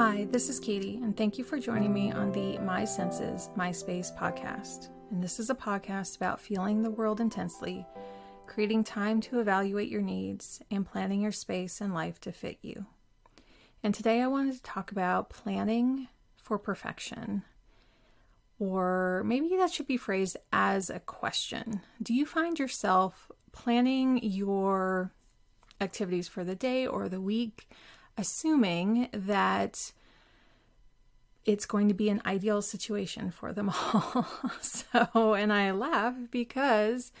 Hi, this is Katie, and thank you for joining me on the My Senses, My Space podcast. And this is a podcast about feeling the world intensely, creating time to evaluate your needs, and planning your space and life to fit you. And today I wanted to talk about planning for perfection. Or maybe that should be phrased as a question. Do you find yourself planning your activities for the day or the week, assuming that it's going to be an ideal situation for them all. so, and I laugh because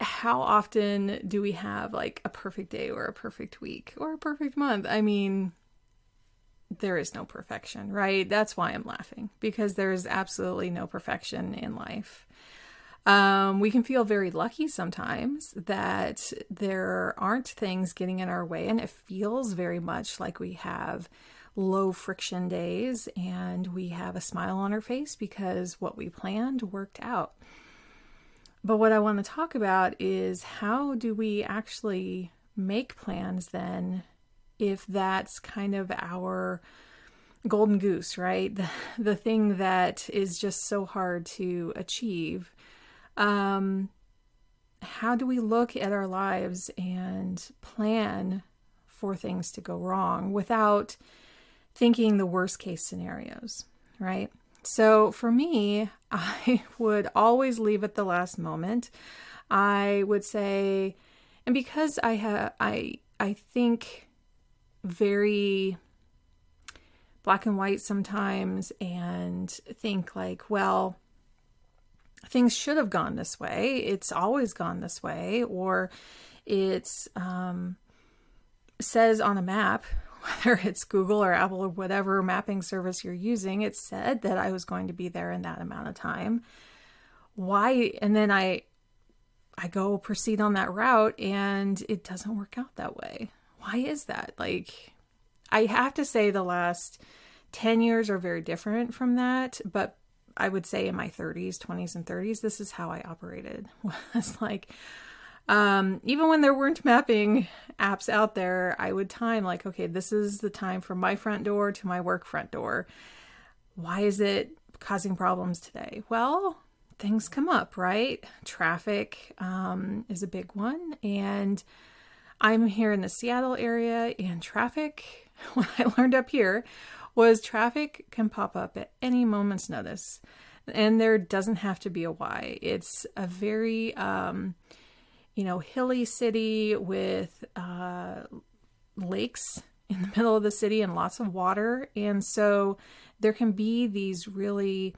how often do we have like a perfect day or a perfect week or a perfect month? I mean, there is no perfection, right? That's why I'm laughing because there is absolutely no perfection in life. Um, we can feel very lucky sometimes that there aren't things getting in our way, and it feels very much like we have low friction days and we have a smile on our face because what we planned worked out. But what I want to talk about is how do we actually make plans then if that's kind of our golden goose, right? The, the thing that is just so hard to achieve. Um, how do we look at our lives and plan for things to go wrong without thinking the worst case scenarios, right? So for me, I would always leave at the last moment. I would say, and because I have, I, I think very black and white sometimes and think like, well, things should have gone this way. It's always gone this way, or it's um, says on a map, whether it's Google or Apple or whatever mapping service you're using, it said that I was going to be there in that amount of time. Why? And then I I go proceed on that route and it doesn't work out that way. Why is that? Like I have to say the last 10 years are very different from that, but I would say in my 30s, 20s and 30s this is how I operated. Was like um, even when there weren't mapping apps out there, I would time like, okay, this is the time from my front door to my work front door. Why is it causing problems today? Well, things come up, right? Traffic um, is a big one. And I'm here in the Seattle area, and traffic, what I learned up here was traffic can pop up at any moment's notice. And there doesn't have to be a why. It's a very, um, you know, hilly city with uh, lakes in the middle of the city and lots of water. And so there can be these really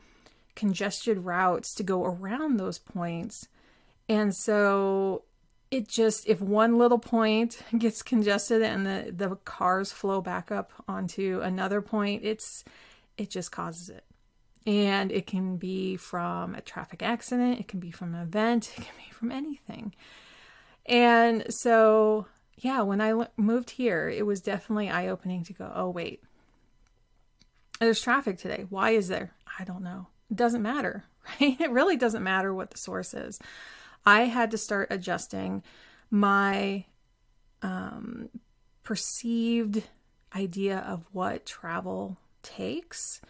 congested routes to go around those points. And so it just, if one little point gets congested and the, the cars flow back up onto another point, it's, it just causes it. And it can be from a traffic accident, it can be from an event, it can be from anything. And so, yeah, when I moved here, it was definitely eye opening to go, oh, wait, there's traffic today. Why is there? I don't know. It doesn't matter, right? It really doesn't matter what the source is. I had to start adjusting my um, perceived idea of what travel takes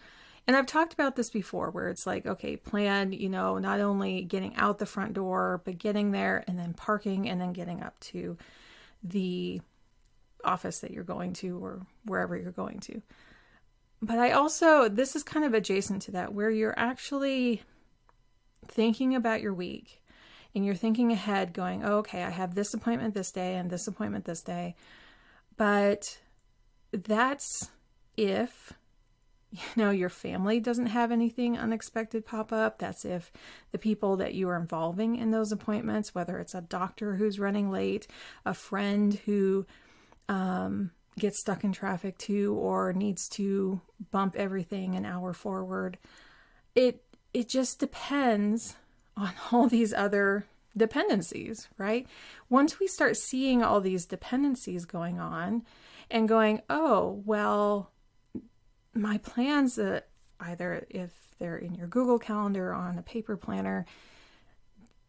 and I've talked about this before where it's like, okay, plan, you know, not only getting out the front door, but getting there and then parking and then getting up to the office that you're going to or wherever you're going to. But I also, this is kind of adjacent to that, where you're actually thinking about your week and you're thinking ahead, going, oh, okay, I have this appointment this day and this appointment this day. But that's if you know your family doesn't have anything unexpected pop up that's if the people that you are involving in those appointments whether it's a doctor who's running late a friend who um, gets stuck in traffic too or needs to bump everything an hour forward it it just depends on all these other dependencies right once we start seeing all these dependencies going on and going oh well my plans that either if they're in your Google Calendar or on a paper planner,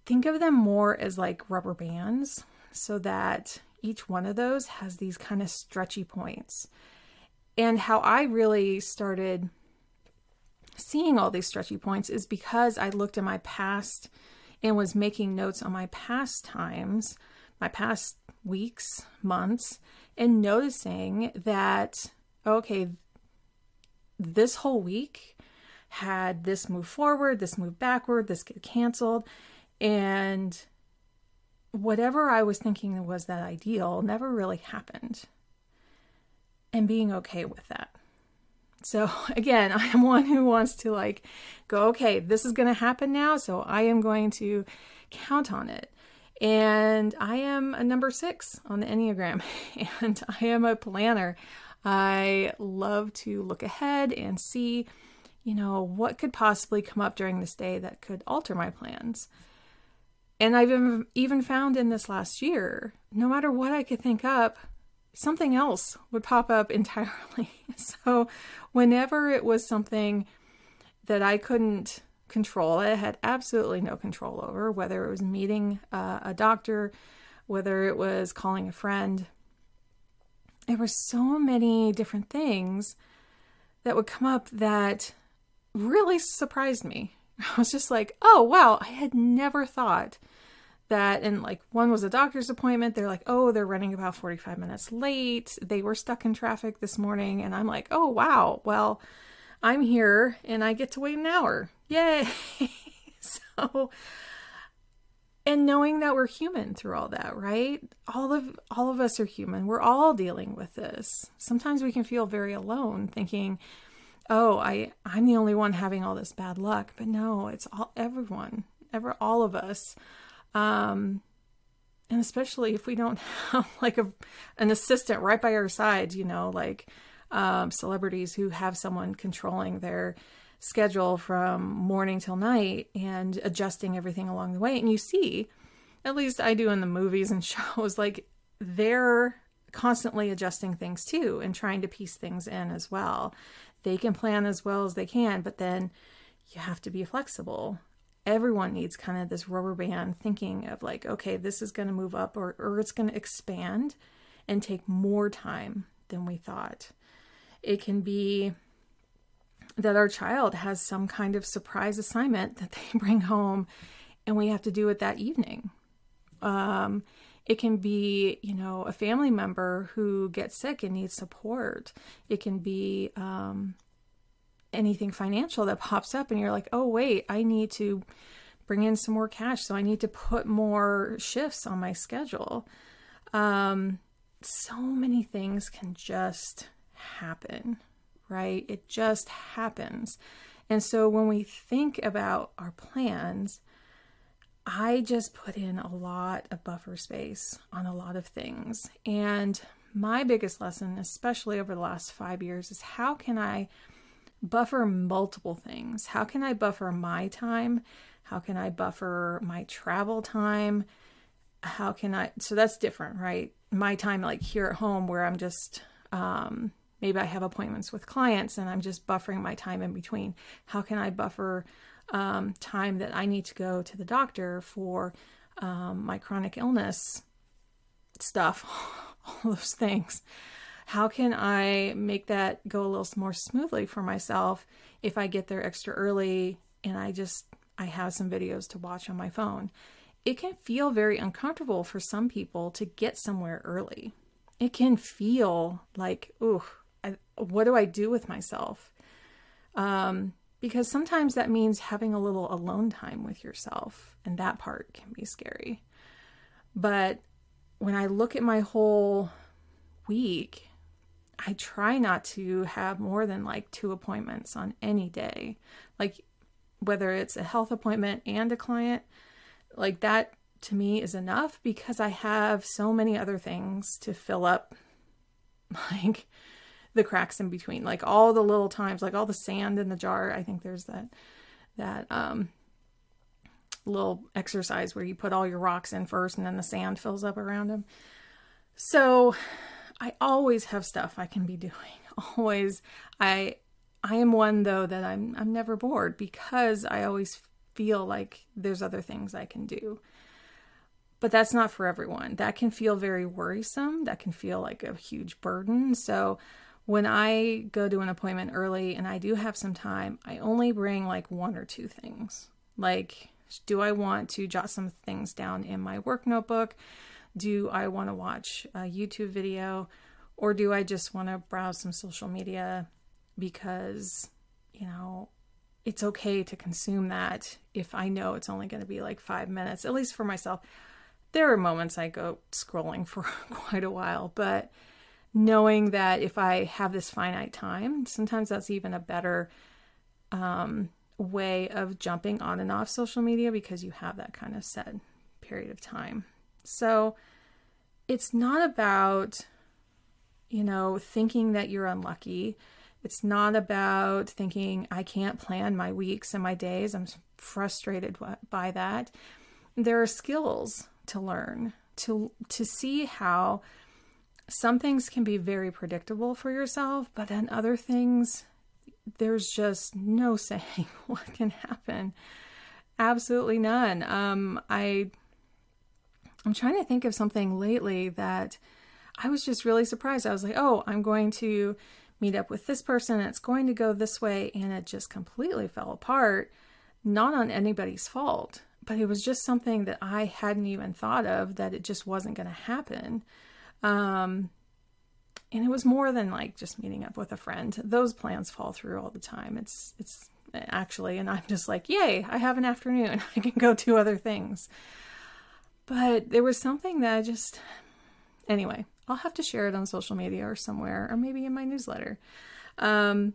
think of them more as like rubber bands so that each one of those has these kind of stretchy points. And how I really started seeing all these stretchy points is because I looked at my past and was making notes on my past times, my past weeks, months, and noticing that, okay, this whole week had this move forward, this move backward, this get canceled. And whatever I was thinking was that ideal never really happened. And being okay with that. So again, I am one who wants to like go, okay, this is going to happen now. So I am going to count on it. And I am a number six on the Enneagram, and I am a planner. I love to look ahead and see, you know, what could possibly come up during this day that could alter my plans. And I've even found in this last year, no matter what I could think up, something else would pop up entirely. So, whenever it was something that I couldn't control, I had absolutely no control over, whether it was meeting uh, a doctor, whether it was calling a friend, there were so many different things that would come up that really surprised me. I was just like, oh, wow, I had never thought that and like one was a doctor's appointment. They're like oh they're running about 45 minutes late. They were stuck in traffic this morning. And i'm like oh wow. Well i'm here and i get to wait an hour. Yay. So and knowing that we're human through all that right? All of all of us are human. We're all dealing with this. Sometimes we can feel very alone thinking oh i i'm the only one having all this bad luck. But no it's all everyone ever all of us um, and especially if we don't have like a an assistant right by our side, you know, like um, celebrities who have someone controlling their schedule from morning till night and adjusting everything along the way. And you see, at least I do in the movies and shows, like they're constantly adjusting things too and trying to piece things in as well. They can plan as well as they can, but then you have to be flexible everyone needs kind of this rubber band thinking of like, okay, this is going to move up or, or it's going to expand and take more time than we thought. It can be that our child has some kind of surprise assignment that they bring home and we have to do it that evening. Um, it can be, you know, a family member who gets sick and needs support. It can be, um, anything financial that pops up and you're like, oh, wait, I need to bring in some more cash. So I need to put more shifts on my schedule. Um, so many things can just happen, right? It just happens. And so when we think about our plans, I just put in a lot of buffer space on a lot of things. And my biggest lesson, especially over the last five years, is how can I buffer multiple things. How can I buffer my time? How can I buffer my travel time? How can I? So that's different, right? My time, like here at home, where I'm just, um, maybe I have appointments with clients and I'm just buffering my time in between. How can I buffer um, time that I need to go to the doctor for um, my chronic illness stuff? All those things how can I make that go a little more smoothly for myself if I get there extra early and I just I have some videos to watch on my phone? It can feel very uncomfortable for some people to get somewhere early. It can feel like, ooh, I, what do I do with myself? Um, because sometimes that means having a little alone time with yourself, and that part can be scary. But when I look at my whole week, I try not to have more than like two appointments on any day. Like whether it's a health appointment and a client, like that to me is enough because I have so many other things to fill up like the cracks in between. Like all the little times, like all the sand in the jar. I think there's that that um little exercise where you put all your rocks in first and then the sand fills up around them. So I always have stuff I can be doing. Always. I I am one though that I'm I'm never bored because I always feel like there's other things I can do. But that's not for everyone. That can feel very worrisome. That can feel like a huge burden. So when I go to an appointment early and I do have some time, I only bring like one or two things. Like, do I want to jot some things down in my work notebook? Do I want to watch a YouTube video? Or do I just want to browse some social media because, you know, it's okay to consume that if I know it's only going to be like five minutes, at least for myself. There are moments I go scrolling for quite a while, but knowing that if I have this finite time, sometimes that's even a better um, way of jumping on and off social media because you have that kind of set period of time. So it's not about, you know, thinking that you're unlucky it's not about thinking I can't plan my weeks and my days. I'm frustrated by that. There are skills to learn to to see how some things can be very predictable for yourself, but then other things there's just no saying what can happen. Absolutely none. Um I I'm trying to think of something lately that I was just really surprised. I was like, "Oh, I'm going to meet up with this person, it's going to go this way, and it just completely fell apart. Not on anybody's fault, but it was just something that I hadn't even thought of that it just wasn't going to happen. Um, and it was more than like just meeting up with a friend. Those plans fall through all the time. It's it's actually, and I'm just like, yay, I have an afternoon. I can go do other things. But there was something that I just, anyway, I'll have to share it on social media or somewhere, or maybe in my newsletter. Um,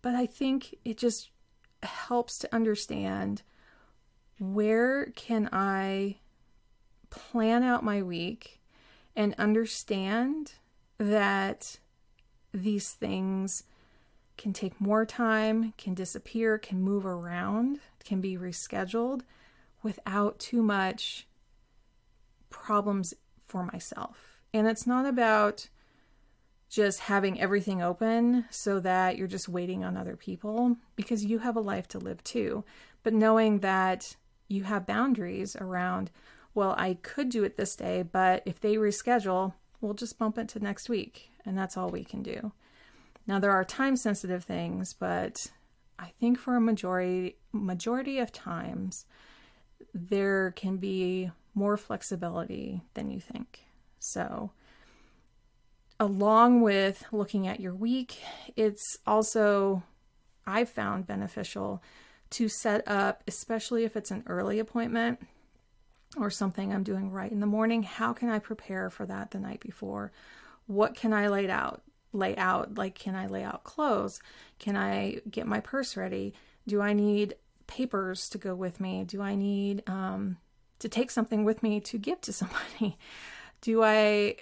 but I think it just helps to understand where can I plan out my week and understand that these things can take more time, can disappear, can move around, can be rescheduled without too much problems for myself. And it's not about just having everything open so that you're just waiting on other people because you have a life to live too. But knowing that you have boundaries around, well, I could do it this day, but if they reschedule, we'll just bump it to next week. And that's all we can do. Now there are time sensitive things, but I think for a majority majority of times there can be more flexibility than you think. So, along with looking at your week, it's also, I've found beneficial to set up, especially if it's an early appointment or something I'm doing right in the morning. How can I prepare for that the night before? What can I lay out? Lay out like, can I lay out clothes? Can I get my purse ready? Do I need papers to go with me? Do I need um, to take something with me to give to somebody? do I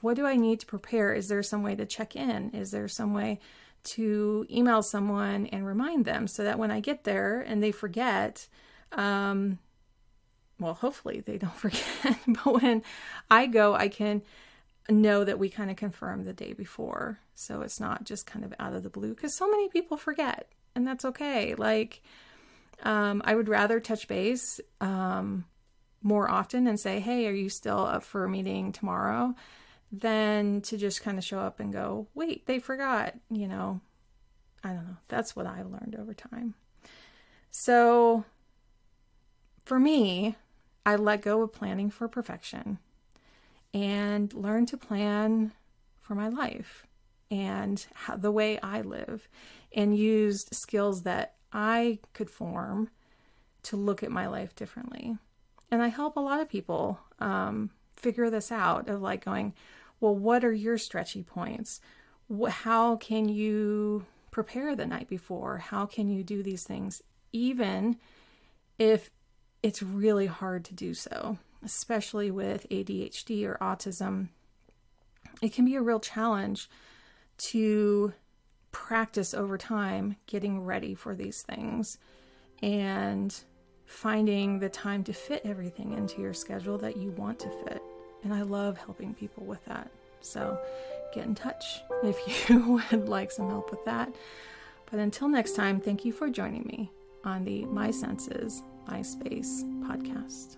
what do I need to prepare? Is there some way to check in? Is there some way to email someone and remind them so that when I get there and they forget, um, well, hopefully they don't forget, but when I go, I can know that we kind of confirm the day before. So it's not just kind of out of the blue because so many people forget and that's okay. Like, um, I would rather touch base um, more often and say, hey, are you still up for a meeting tomorrow? Than to just kind of show up and go, wait, they forgot, you know. I don't know. That's what I've learned over time. So for me, I let go of planning for perfection and learn to plan for my life and how, the way I live and used skills that I could form to look at my life differently. And I help a lot of people um, figure this out of like going, well, what are your stretchy points? How can you prepare the night before? How can you do these things even if it's really hard to do so, especially with ADHD or autism? It can be a real challenge to practice over time getting ready for these things and finding the time to fit everything into your schedule that you want to fit. And I love helping people with that. So get in touch if you would like some help with that. But until next time, thank you for joining me on the My Senses, My Space podcast.